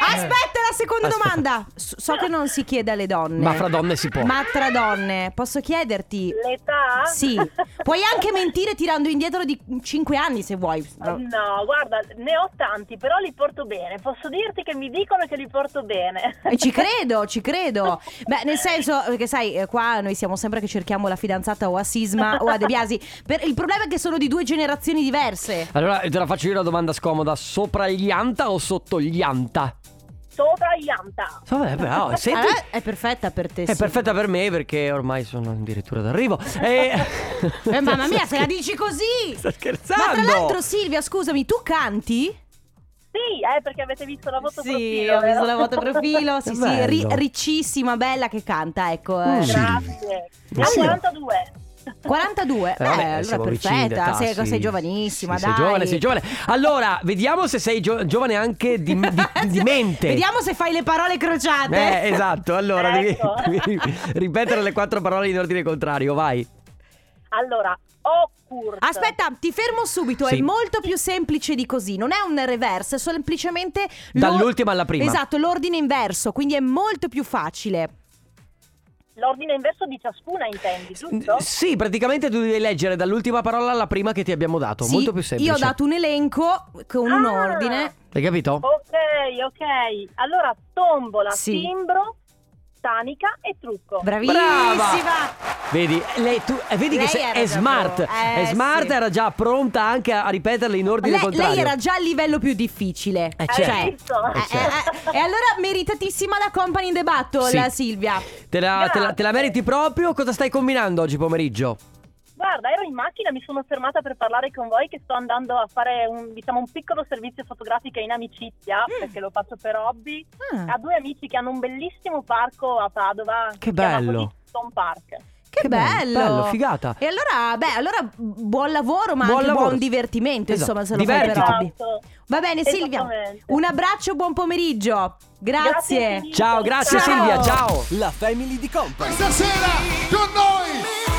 [SPEAKER 1] Aspetta la seconda
[SPEAKER 2] Aspetta.
[SPEAKER 1] domanda. So che non si chiede alle donne.
[SPEAKER 2] Ma fra donne si può.
[SPEAKER 1] Ma tra donne, posso chiederti?
[SPEAKER 11] L'età?
[SPEAKER 1] Sì. Puoi anche mentire tirando indietro di 5 anni se vuoi.
[SPEAKER 11] No, guarda, ne ho tanti, però li porto bene. Posso dirti che mi dicono che li porto bene.
[SPEAKER 1] E ci credo, ci credo. Beh, nel senso, perché sai, eh, qua noi siamo sempre che cerchiamo la fidanzata o a Sisma o a De Biasi. Per- il problema è che sono di due generazioni diverse.
[SPEAKER 2] Allora te la faccio io una domanda scomoda. Sopra gli anta o sotto gli anta?
[SPEAKER 11] Sopra Ianta.
[SPEAKER 2] Vabbè, però, senti...
[SPEAKER 1] Eh, è perfetta per te.
[SPEAKER 2] È
[SPEAKER 1] sì.
[SPEAKER 2] perfetta per me perché ormai sono addirittura d'arrivo. E...
[SPEAKER 1] Eh, mamma mia, se la dici così!
[SPEAKER 2] Sto
[SPEAKER 1] Ma
[SPEAKER 2] scherzando.
[SPEAKER 1] tra l'altro, Silvia, scusami, tu canti?
[SPEAKER 11] Sì, eh, perché avete visto la foto
[SPEAKER 1] Sì,
[SPEAKER 11] profilo.
[SPEAKER 1] ho visto la foto profilo. Sì, sì, ri- riccissima, bella che canta, ecco. eh.
[SPEAKER 2] Mm.
[SPEAKER 11] Grazie. Ho
[SPEAKER 2] Sì.
[SPEAKER 11] 42.
[SPEAKER 1] 42,
[SPEAKER 2] Eh, vabbè,
[SPEAKER 1] allora
[SPEAKER 2] siamo
[SPEAKER 1] perfetta, sei,
[SPEAKER 2] sì.
[SPEAKER 1] sei giovanissima,
[SPEAKER 2] Sì,
[SPEAKER 1] dai.
[SPEAKER 2] Sei giovane, sei giovane. Allora, vediamo se sei gio- giovane anche di, di- di mente.
[SPEAKER 1] Vediamo se fai le parole crociate.
[SPEAKER 2] Eh, esatto. Allora, devi,
[SPEAKER 11] Ecco.
[SPEAKER 2] devi ripetere le quattro parole in ordine contrario, vai.
[SPEAKER 11] Allora, Occurt.
[SPEAKER 1] Aspetta, ti fermo subito,
[SPEAKER 2] Sì.
[SPEAKER 1] è molto più semplice di così, non è un reverse, è semplicemente
[SPEAKER 2] Dall'ultima alla prima.
[SPEAKER 1] Esatto, l'ordine inverso, quindi è molto più facile.
[SPEAKER 11] L'ordine inverso di ciascuna intendi, giusto?
[SPEAKER 2] Sì, praticamente tu devi leggere dall'ultima parola alla prima che ti abbiamo dato.
[SPEAKER 1] Sì,
[SPEAKER 2] Molto più semplice.
[SPEAKER 1] Io ho dato un elenco con un
[SPEAKER 11] Ah.
[SPEAKER 1] ordine.
[SPEAKER 2] Hai capito?
[SPEAKER 11] Ok, ok. Allora, tombola,
[SPEAKER 1] Sì.
[SPEAKER 11] timbro, tanica e trucco.
[SPEAKER 1] Bravissima.
[SPEAKER 2] Vedi, lei, tu, eh, vedi
[SPEAKER 1] Lei
[SPEAKER 2] che è smart.
[SPEAKER 1] pronta.
[SPEAKER 2] è
[SPEAKER 1] Eh,
[SPEAKER 2] smart,
[SPEAKER 1] sì.
[SPEAKER 2] era già pronta anche a, a ripeterle in ordine
[SPEAKER 1] Lei,
[SPEAKER 2] contrario.
[SPEAKER 1] lei era già a livello più difficile.
[SPEAKER 2] Eh,
[SPEAKER 1] Cioè,
[SPEAKER 2] certo.
[SPEAKER 11] visto?
[SPEAKER 1] eh, eh, eh, e allora meritatissima la company in the battle,
[SPEAKER 2] Sì.
[SPEAKER 1] Silvia.
[SPEAKER 2] Te la, te la- te la meriti proprio? Cosa stai combinando oggi pomeriggio?
[SPEAKER 11] Guarda, ero in macchina, mi sono fermata per parlare con voi che sto andando a fare un, diciamo, un piccolo servizio fotografico in amicizia, perché lo faccio per hobby,
[SPEAKER 1] Ah,
[SPEAKER 11] a due amici che hanno un bellissimo parco a Padova.
[SPEAKER 2] Che bello.
[SPEAKER 11] Stone Park.
[SPEAKER 1] Che bello.
[SPEAKER 2] Bello, figata.
[SPEAKER 1] E allora, beh, allora buon lavoro, ma
[SPEAKER 2] Buon
[SPEAKER 1] anche
[SPEAKER 2] lavoro.
[SPEAKER 1] buon divertimento,
[SPEAKER 2] Esatto.
[SPEAKER 1] insomma, se lo fai per
[SPEAKER 2] Divertiti.
[SPEAKER 1] hobby.
[SPEAKER 11] Esatto.
[SPEAKER 1] Va bene, Silvia. Un abbraccio, buon pomeriggio. Grazie.
[SPEAKER 11] Grazie.
[SPEAKER 2] Ciao, grazie
[SPEAKER 1] Ciao.
[SPEAKER 2] Silvia, ciao.
[SPEAKER 5] La family di company.
[SPEAKER 10] Stasera con noi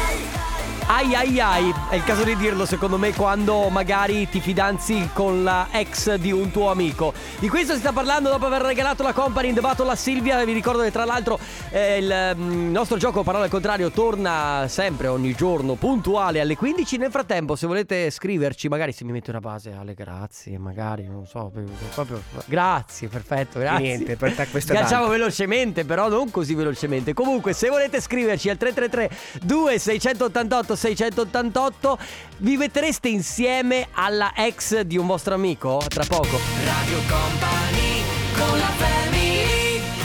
[SPEAKER 2] Ai ai ai, è il caso di dirlo secondo me quando magari ti fidanzi con la ex di un tuo amico. Di questo si sta parlando dopo aver regalato la company in the battle a Silvia. Vi ricordo che tra l'altro eh, il mm, nostro gioco Parola al contrario torna sempre ogni giorno puntuale alle 15. Nel frattempo se volete scriverci, magari se mi metti una base alle grazie, magari non so, proprio grazie, perfetto, grazie.
[SPEAKER 4] Niente, per te questo è
[SPEAKER 2] Sganciamo
[SPEAKER 4] tanto.
[SPEAKER 2] velocemente, però non così velocemente. Comunque, se volete scriverci al 333 2688 688 vi mettereste insieme alla ex di un vostro amico? Tra poco.
[SPEAKER 3] Radio Company con la family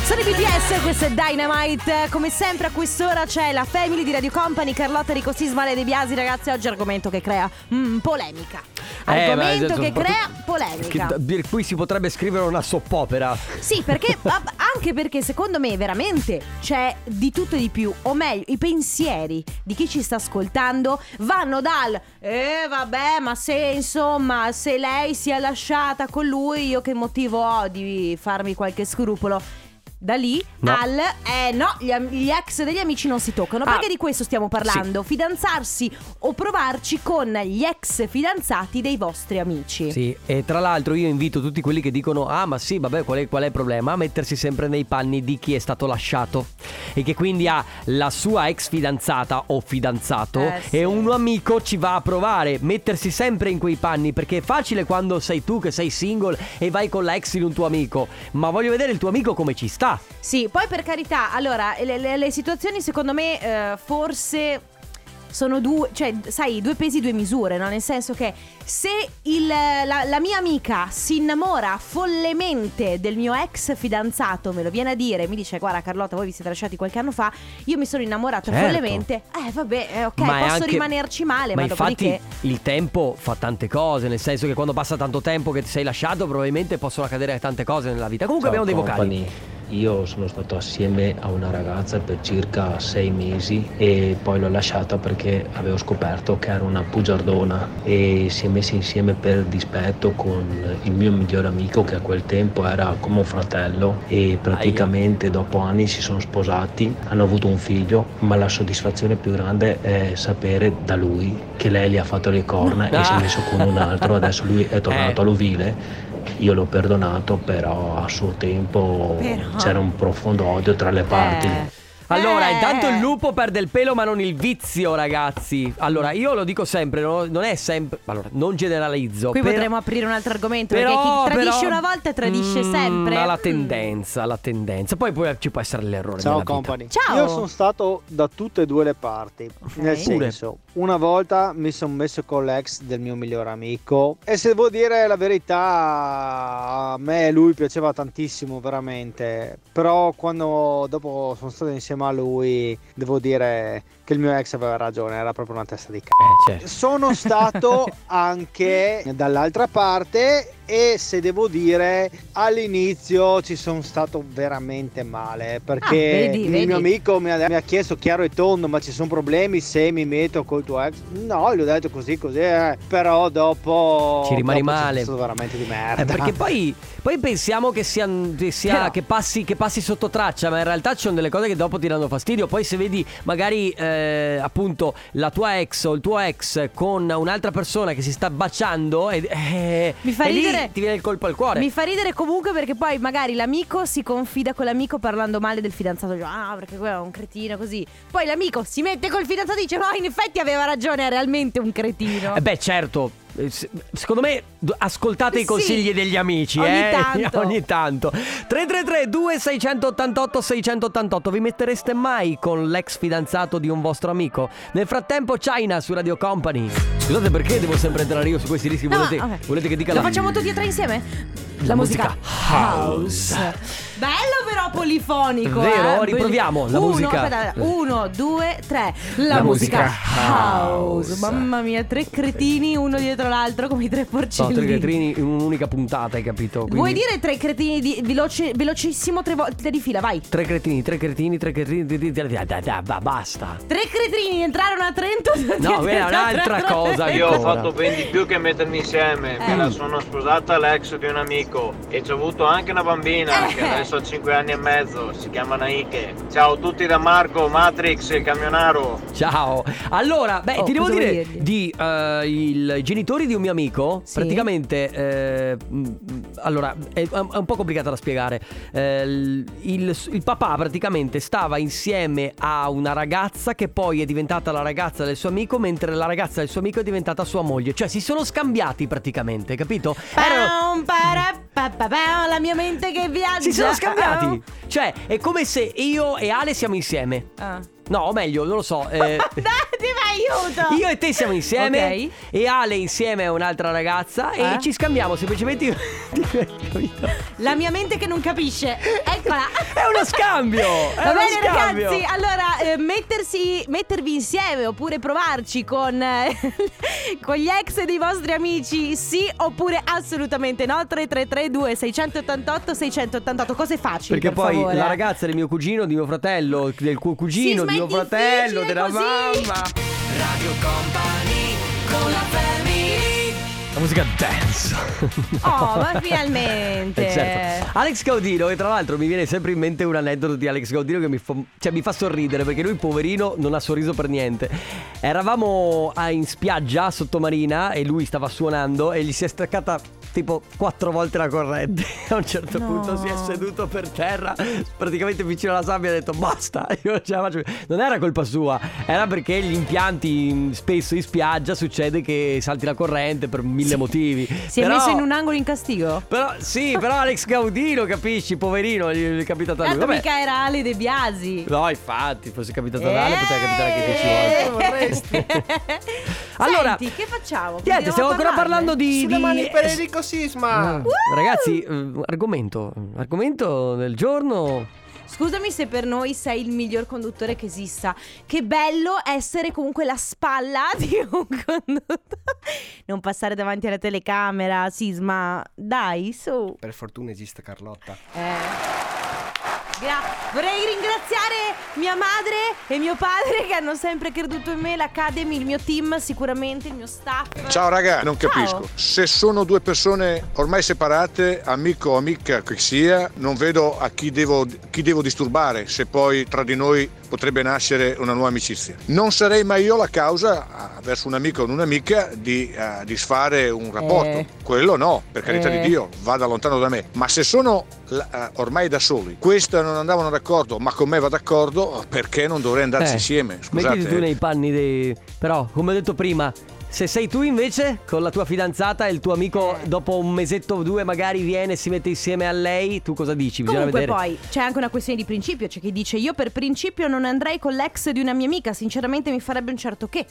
[SPEAKER 1] Sono i BTS, questo è Dynamite. Come sempre a quest'ora c'è la family di Radio Company, Carlotta Rico Sisma, Lele De Biasi. Ragazzi, oggi argomento che crea mm, polemica. Argomento
[SPEAKER 2] Eh, ma-
[SPEAKER 1] che crea polemica.
[SPEAKER 2] Che- di cui si potrebbe scrivere una soppopera.
[SPEAKER 1] Sì, perché anche perché secondo me veramente c'è di tutto e di più, o meglio, i pensieri di chi ci sta ascoltando vanno dal eh vabbè, ma se insomma, se lei si è lasciata con lui, io che motivo ho di farmi qualche scrupolo? Da lì
[SPEAKER 2] No.
[SPEAKER 1] al eh no, gli, gli ex degli amici non si toccano.
[SPEAKER 2] Ah.
[SPEAKER 1] Perché di questo stiamo parlando? Fidanzarsi o provarci con gli ex fidanzati dei vostri amici.
[SPEAKER 2] Sì, e tra l'altro io invito tutti quelli che dicono Ah ma sì, vabbè, qual è, qual è il problema? A mettersi sempre nei panni di chi è stato lasciato E che quindi ha la sua ex fidanzata o fidanzato
[SPEAKER 1] Eh, sì.
[SPEAKER 2] E un amico ci va a provare Mettersi sempre in quei panni Perché è facile quando sei tu che sei single E vai con la ex di un tuo amico Ma voglio vedere il tuo amico come ci sta
[SPEAKER 1] Sì, poi per carità, allora, le, le- le situazioni secondo me eh, forse sono due, cioè, sai, due pesi, due misure, no? Nel senso che se il- la, la mia amica si innamora follemente del mio ex fidanzato, me lo viene a dire, mi dice, guarda Carlotta, voi vi siete lasciati qualche anno fa, io mi sono innamorata
[SPEAKER 2] Certo.
[SPEAKER 1] follemente, eh vabbè, eh, ok,
[SPEAKER 2] Ma
[SPEAKER 1] posso
[SPEAKER 2] anche-
[SPEAKER 1] rimanerci male, ma,
[SPEAKER 2] Ma infatti
[SPEAKER 1] dopodiché...
[SPEAKER 2] il tempo fa tante cose Nel senso che quando passa tanto tempo che ti sei lasciato Probabilmente possono accadere tante cose nella vita Comunque abbiamo dei vocali
[SPEAKER 12] io sono stato assieme a una ragazza per circa sei mesi e poi l'ho lasciata perché avevo scoperto che era una bugiardona e si è messa insieme per dispetto con il mio migliore amico che a quel tempo era come un fratello e praticamente dopo anni si sono sposati, hanno avuto un figlio, ma la soddisfazione più grande è sapere da lui che lei gli ha fatto le corna e si è messo con un altro, adesso lui è tornato
[SPEAKER 2] Eh.
[SPEAKER 12] all'ovile. Io l'ho perdonato, però a suo tempo
[SPEAKER 2] Però-
[SPEAKER 12] c'era un profondo odio tra le parti.
[SPEAKER 2] Allora,
[SPEAKER 1] Eh.
[SPEAKER 2] intanto il lupo perde il pelo, ma non il vizio, ragazzi. Allora, io lo dico sempre, no? non è sempre. Allora, non generalizzo.
[SPEAKER 1] Qui
[SPEAKER 2] però-
[SPEAKER 1] potremmo aprire un altro argomento
[SPEAKER 2] però-
[SPEAKER 1] perché chi tradisce
[SPEAKER 2] però-
[SPEAKER 1] una volta tradisce
[SPEAKER 2] Mm,
[SPEAKER 1] sempre.
[SPEAKER 2] Ha la
[SPEAKER 1] Mm.
[SPEAKER 2] tendenza, la tendenza. Poi, poi ci può essere l'errore.
[SPEAKER 13] Ciao
[SPEAKER 2] nella vita.
[SPEAKER 13] company.
[SPEAKER 1] Ciao.
[SPEAKER 13] Io sono stato da tutte e due le parti. Nel
[SPEAKER 2] Pure.
[SPEAKER 13] senso, una volta mi sono messo con l'ex del mio migliore amico e se devo dire la verità, a me lui piaceva tantissimo veramente. Però quando dopo sono stato insieme a lui, devo dire che il mio ex aveva ragione, era proprio una testa di c***o.
[SPEAKER 2] Eh, certo.
[SPEAKER 13] Sono stato anche dall'altra parte e se devo dire all'inizio ci sono stato veramente male perché
[SPEAKER 1] Ah, vedi,
[SPEAKER 13] il
[SPEAKER 1] vedi.
[SPEAKER 13] mio amico mi ha, mi ha chiesto chiaro e tondo ma ci sono problemi se mi metto col tuo ex no gli ho detto così così eh. però dopo
[SPEAKER 2] Ci rimani
[SPEAKER 13] dopo
[SPEAKER 2] male.
[SPEAKER 13] stato veramente di merda
[SPEAKER 2] Eh, perché poi, poi pensiamo che, sia, che, sia-
[SPEAKER 1] Però-
[SPEAKER 2] che passi, che passi sotto traccia, ma in realtà ci sono delle cose che dopo ti danno fastidio. Poi se vedi magari eh, appunto la tua ex o il tuo ex con un'altra persona che si sta baciando e, eh,
[SPEAKER 1] Mi fa
[SPEAKER 2] e lì
[SPEAKER 1] ridere-
[SPEAKER 2] ti viene il colpo al cuore.
[SPEAKER 1] Mi fa ridere comunque perché poi magari l'amico si confida con l'amico parlando male del fidanzato. Dice, Ah, perché quello è un cretino così. Poi l'amico si mette col fidanzato e dice: No, in effetti aveva ragione, è realmente un cretino.
[SPEAKER 2] Eh beh, certo. Eh, se- Secondo me ascoltate i
[SPEAKER 1] Sì.
[SPEAKER 2] consigli degli amici,
[SPEAKER 1] Ogni
[SPEAKER 2] eh?
[SPEAKER 1] tanto.
[SPEAKER 2] Ogni tanto. 333 2688 688 Vi mettereste mai con l'ex fidanzato di un vostro amico? Nel frattempo China su Radio Company. Scusate perché devo sempre entrare io su questi rischi?
[SPEAKER 1] No,
[SPEAKER 2] volete,
[SPEAKER 1] ok.
[SPEAKER 2] volete che dica
[SPEAKER 1] Lo
[SPEAKER 2] la
[SPEAKER 1] facciamo tutti e tre insieme?
[SPEAKER 2] La musica house.
[SPEAKER 1] Bello però polifonico.
[SPEAKER 2] Vero?
[SPEAKER 1] eh?
[SPEAKER 2] Riproviamo, la
[SPEAKER 1] Uno,
[SPEAKER 2] musica.
[SPEAKER 1] Aspetta, uno, due, tre. La,
[SPEAKER 2] La
[SPEAKER 1] musica,
[SPEAKER 2] musica
[SPEAKER 1] house.
[SPEAKER 2] house.
[SPEAKER 1] Mamma mia, tre cretini uno dietro l'altro come i tre
[SPEAKER 2] No,
[SPEAKER 1] porcellini.
[SPEAKER 2] tre cretrini in un'unica puntata, hai capito? Quindi-
[SPEAKER 1] Vuoi dire tre cretini di, veloce- velocissimo tre volte di fila? Vai.
[SPEAKER 2] Tre cretini, tre cretini, tre cretini, cretini, da- da- basta.
[SPEAKER 1] Tre cretini entrarono a Trento.
[SPEAKER 2] No, è un'altra cosa
[SPEAKER 14] Io ho fatto ben di più che mettermi insieme,
[SPEAKER 1] Eh.
[SPEAKER 14] me la sono sposata l'ex di un amico e ci ho avuto anche una bambina che adesso ha 5 anni e mezzo, si chiama Naike. Ciao a tutti da Marco, Matrix, il camionaro.
[SPEAKER 2] Ciao. Allora, beh,
[SPEAKER 1] Oh,
[SPEAKER 2] ti devo dire di eh, il- i genitori di un mio amico,
[SPEAKER 1] Sì.
[SPEAKER 2] praticamente eh, mm, allora, è, è un po' complicata da spiegare. Eh, il, il- papà praticamente stava insieme a una ragazza che poi è diventata la ragazza del suo amico, mentre la ragazza del suo amico è diventata sua moglie, cioè si sono scambiati praticamente, capito? Erano
[SPEAKER 1] pa, pa, pa, la mia mente che viaggia.
[SPEAKER 2] si sono scambiati. Cioè, è come se io e Ale siamo insieme.
[SPEAKER 1] Ah.
[SPEAKER 2] No, o meglio, non lo so. eh,
[SPEAKER 1] Dai, ti aiuto.
[SPEAKER 2] Io e te siamo insieme
[SPEAKER 1] Ok.
[SPEAKER 2] e Ale insieme a un'altra ragazza
[SPEAKER 1] Eh?
[SPEAKER 2] e ci scambiamo semplicemente
[SPEAKER 1] La mia mente che non capisce. Eccola.
[SPEAKER 2] È uno scambio! È
[SPEAKER 1] Va
[SPEAKER 2] uno
[SPEAKER 1] bene
[SPEAKER 2] scambio.
[SPEAKER 1] ragazzi, allora eh, mettersi, mettervi insieme oppure provarci con, eh, con gli ex dei vostri amici, sì oppure assolutamente no? 3332 688 688, cose facili
[SPEAKER 2] Perché
[SPEAKER 1] per
[SPEAKER 2] poi
[SPEAKER 1] favore.
[SPEAKER 2] la ragazza del mio cugino, di mio fratello, del tuo cugino,
[SPEAKER 1] Sì,
[SPEAKER 2] di mio fratello, della
[SPEAKER 1] così.
[SPEAKER 2] mamma.
[SPEAKER 3] Radio Company con la family
[SPEAKER 2] La musica dance.
[SPEAKER 1] Oh, ma finalmente.
[SPEAKER 2] Eh, certo. Alex Gaudino, e tra l'altro mi viene sempre in mente un aneddoto di Alex Gaudino che mi fa, cioè, mi fa sorridere perché lui, poverino, non ha sorriso per niente. Eravamo a- in spiaggia sottomarina e lui stava suonando e gli si è staccata tipo quattro volte la corrente. A un certo
[SPEAKER 1] No.
[SPEAKER 2] punto si è seduto per terra, praticamente vicino alla sabbia, e ha detto basta. Io non ce la faccio più. Non era colpa sua, era perché gli impianti in- spesso in spiaggia succede che salti la corrente per mille motivi.
[SPEAKER 1] Si è
[SPEAKER 2] Però-
[SPEAKER 1] messo in un angolo in castigo?
[SPEAKER 2] però sì, però Alex Gaudino, capisci, poverino, gli è capitato a lui.
[SPEAKER 1] Tanto mica era Ale De Biasi.
[SPEAKER 2] No, infatti, fosse capitato a Ale, poteva capitare anche 10 volte. Vorresti. allora,
[SPEAKER 1] Senti, che facciamo?
[SPEAKER 2] niente, stiamo ancora parlando di.
[SPEAKER 4] Sulle
[SPEAKER 2] di-
[SPEAKER 4] mani per
[SPEAKER 2] eh,
[SPEAKER 4] Enrico Sisma.
[SPEAKER 2] mm, Ragazzi, eh, argomento. Argomento del giorno.
[SPEAKER 1] Scusami se per noi sei il miglior conduttore che esista. Che bello essere comunque la spalla di un conduttore. Non passare davanti alla telecamera, Sisma. Dai, su.
[SPEAKER 4] Per fortuna esiste Carlotta.
[SPEAKER 1] Eh. Gra- vorrei ringraziare mia madre e mio padre che hanno sempre creduto in me, l'Academy, il mio team, sicuramente il mio staff.
[SPEAKER 15] Ciao raga, non
[SPEAKER 1] Ciao.
[SPEAKER 15] capisco. Se sono due persone ormai separate, amico o amica che sia, non vedo a chi devo, chi devo disturbare se poi tra di noi potrebbe nascere una nuova amicizia. Non sarei mai io la causa ah, verso un amico o un'amica di ah, disfare un rapporto.
[SPEAKER 16] Eh.
[SPEAKER 15] Quello no, per carità
[SPEAKER 16] Eh.
[SPEAKER 15] di Dio, vada lontano da me. Ma se sono ah, ormai da soli, queste non andavano d'accordo, ma con me va d'accordo, perché non dovrei andarci
[SPEAKER 2] Eh,
[SPEAKER 15] insieme?
[SPEAKER 2] Mettiti tu
[SPEAKER 15] Scusate.
[SPEAKER 2] nei panni dei... Però, come ho detto prima, se sei tu invece con la tua fidanzata e il tuo amico
[SPEAKER 1] Eh.
[SPEAKER 2] dopo un mesetto o due magari viene e si mette insieme a lei, tu cosa dici? Bisogna
[SPEAKER 1] Comunque
[SPEAKER 2] vedere.
[SPEAKER 1] poi c'è anche una questione di principio, c'è chi dice io per principio non andrei con l'ex di una mia amica, sinceramente mi farebbe un certo che.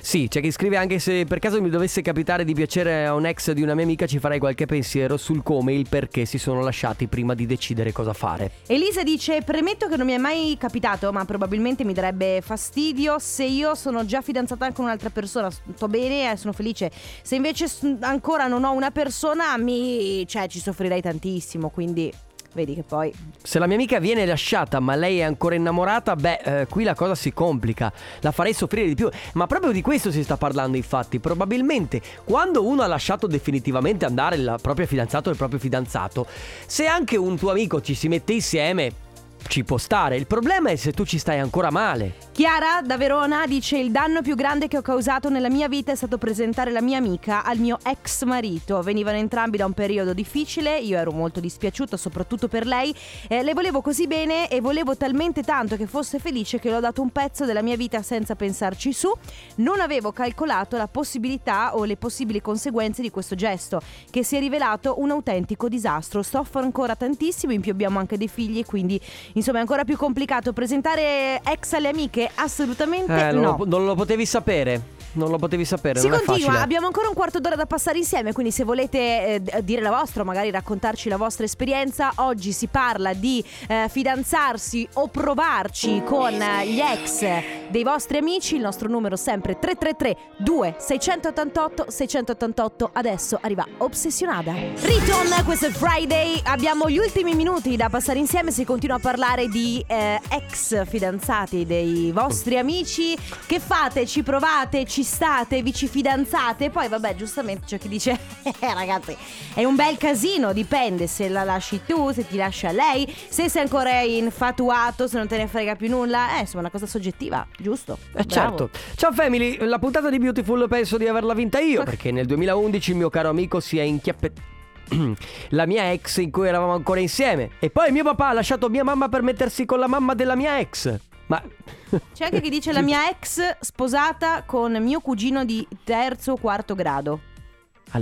[SPEAKER 2] Sì, c'è chi scrive anche se per caso mi dovesse capitare di piacere a un ex di una mia amica ci farei qualche pensiero sul come e il perché si sono lasciati prima di decidere cosa fare.
[SPEAKER 1] Elisa dice premetto che non mi è mai capitato, ma probabilmente mi darebbe fastidio se io sono già fidanzata con un'altra persona, sto bene e sono felice. Se invece ancora non ho una persona, mi cioè ci soffrirei tantissimo, quindi vedi che poi
[SPEAKER 2] Se la mia amica viene lasciata ma lei è ancora innamorata, beh, eh, qui la cosa si complica. La farei soffrire di più. Ma proprio di questo si sta parlando, infatti. Probabilmente quando uno ha lasciato definitivamente andare il proprio fidanzato o il proprio fidanzato, se anche un tuo amico ci si mette insieme, ci può stare. Il problema è se tu ci stai ancora male.
[SPEAKER 1] Chiara da Verona dice il danno più grande che ho causato nella mia vita è stato presentare la mia amica al mio ex marito. Venivano entrambi da un periodo difficile, io ero molto dispiaciuta soprattutto per lei, Eh, le volevo così bene e volevo talmente tanto che fosse felice che le ho dato un pezzo della mia vita senza pensarci su. Non avevo calcolato la possibilità o le possibili conseguenze di questo gesto, che si è rivelato un autentico disastro. Soffro ancora tantissimo, in più abbiamo anche dei figli, quindi insomma è ancora più complicato. Presentare ex alle amiche? Assolutamente
[SPEAKER 2] Eh, non,
[SPEAKER 1] no.
[SPEAKER 2] lo, non lo potevi sapere. Non lo potevi sapere.
[SPEAKER 1] Si
[SPEAKER 2] non è
[SPEAKER 1] continua, abbiamo ancora un quarto d'ora da passare insieme, quindi se volete eh, dire la vostra, magari raccontarci la vostra esperienza, oggi si parla di eh, fidanzarsi o provarci con eh, gli ex dei vostri amici, il nostro numero sempre 333 2688 688, adesso arriva Obsessionata. Riton, questo è Friday, abbiamo gli ultimi minuti da passare insieme, si continua a parlare di eh, ex fidanzati dei vostri amici, che fate? Ci provate? Ci state? Vi ci fidanzate? Poi vabbè, giustamente c'è chi dice, eh ragazzi, è un bel casino, dipende se la lasci tu, se ti lascia lei, se sei ancora infatuato, se non te ne frega più nulla, eh, insomma, una cosa soggettiva, giusto?
[SPEAKER 2] Eh, certo. Ciao family, la puntata di Beautiful penso di averla vinta io perché nel 2011 il mio caro amico si è inchiappettato. La mia ex in cui eravamo ancora insieme. E poi mio papà ha lasciato mia mamma per mettersi con la mamma della mia ex. Ma
[SPEAKER 1] C'è anche chi dice la mia ex sposata con mio cugino di terzo o quarto grado.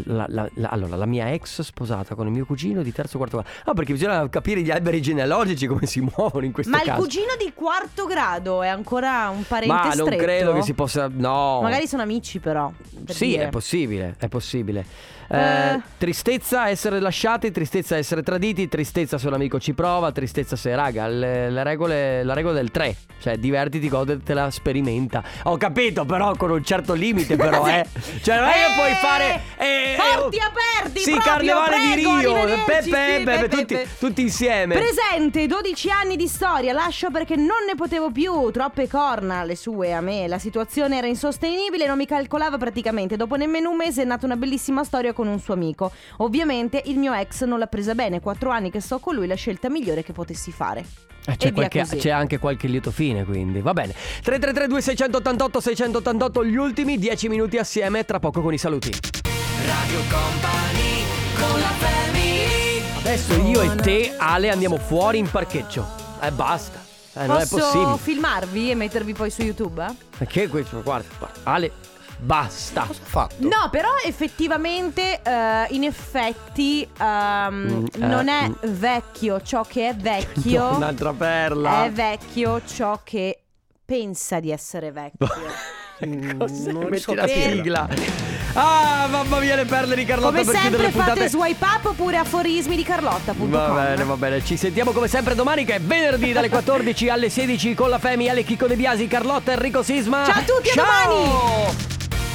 [SPEAKER 2] La- la- la- allora, la mia ex sposata con il mio cugino di terzo o quarto grado. Ah, perché bisogna capire gli alberi genealogici come si muovono in questo
[SPEAKER 1] Ma il
[SPEAKER 2] caso.
[SPEAKER 1] cugino di quarto grado è ancora un parente
[SPEAKER 2] Ma non
[SPEAKER 1] stretto?
[SPEAKER 2] credo che si possa. No.
[SPEAKER 1] Magari sono amici però. per
[SPEAKER 2] Sì,
[SPEAKER 1] dire.
[SPEAKER 2] è possibile, è possibile.
[SPEAKER 1] Eh.
[SPEAKER 2] Eh, Tristezza essere lasciati, tristezza essere traditi, tristezza se un amico ci prova, tristezza se raga, le, le regole, la regola del 3, cioè divertiti, godetela, sperimenta. Ho capito però con un certo limite però, eh. Cioè non è che puoi fare eh,
[SPEAKER 1] Forti
[SPEAKER 2] eh,
[SPEAKER 1] aperti
[SPEAKER 2] Sì,
[SPEAKER 1] proprio,
[SPEAKER 2] carnevale di
[SPEAKER 1] prego,
[SPEAKER 2] Rio,
[SPEAKER 1] arrivederci,
[SPEAKER 2] Pepe,
[SPEAKER 1] sì,
[SPEAKER 2] Pepe,
[SPEAKER 1] Pepe,
[SPEAKER 2] tutti,
[SPEAKER 1] Pepe.
[SPEAKER 2] tutti insieme.
[SPEAKER 1] Presente, 12 anni di storia, lascio perché non ne potevo più, troppe corna le sue a me, la situazione era insostenibile, non mi calcolava praticamente, dopo nemmeno un mese è nata una bellissima storia con un suo amico. Ovviamente il mio ex non l'ha presa bene, 4 anni che sto con lui, la scelta migliore che potessi fare.
[SPEAKER 2] Eh, c'è, qualche- c'è anche qualche lieto fine, quindi va bene. 3332 688 688 gli ultimi 10 minuti assieme, tra poco con i saluti.
[SPEAKER 3] Radio Company con la family
[SPEAKER 2] Adesso io e te, Ale, andiamo fuori in parcheggio. E basta. Eh, non è
[SPEAKER 1] Posso
[SPEAKER 2] possibile.
[SPEAKER 1] filmarvi e mettervi poi su YouTube?
[SPEAKER 2] Perché questo? Guarda, guarda, Ale, basta. Cosa
[SPEAKER 15] fatto?
[SPEAKER 1] No, però effettivamente, eh, in effetti, ehm,
[SPEAKER 2] Mm, eh,
[SPEAKER 1] non è
[SPEAKER 2] mm.
[SPEAKER 1] vecchio ciò che è vecchio.
[SPEAKER 2] Un'altra perla.
[SPEAKER 1] È vecchio ciò che pensa di essere vecchio.
[SPEAKER 2] Cos'è?
[SPEAKER 15] non
[SPEAKER 2] Metti
[SPEAKER 15] so
[SPEAKER 2] la
[SPEAKER 15] che-
[SPEAKER 2] sigla. Ah, mamma mia, le perle di Carlotta
[SPEAKER 1] Come
[SPEAKER 2] per chiudere
[SPEAKER 1] sempre
[SPEAKER 2] le puntate.
[SPEAKER 1] fate swipe up oppure aforismi di Carlotta.com.
[SPEAKER 2] Va bene, va bene. Ci sentiamo come sempre domani che è venerdì dalle 14 alle 16 con la Femi, Ale Chicco De Biasi, Carlotta, Enrico Sisma.
[SPEAKER 1] Ciao a tutti, a
[SPEAKER 2] Ciao!
[SPEAKER 1] domani!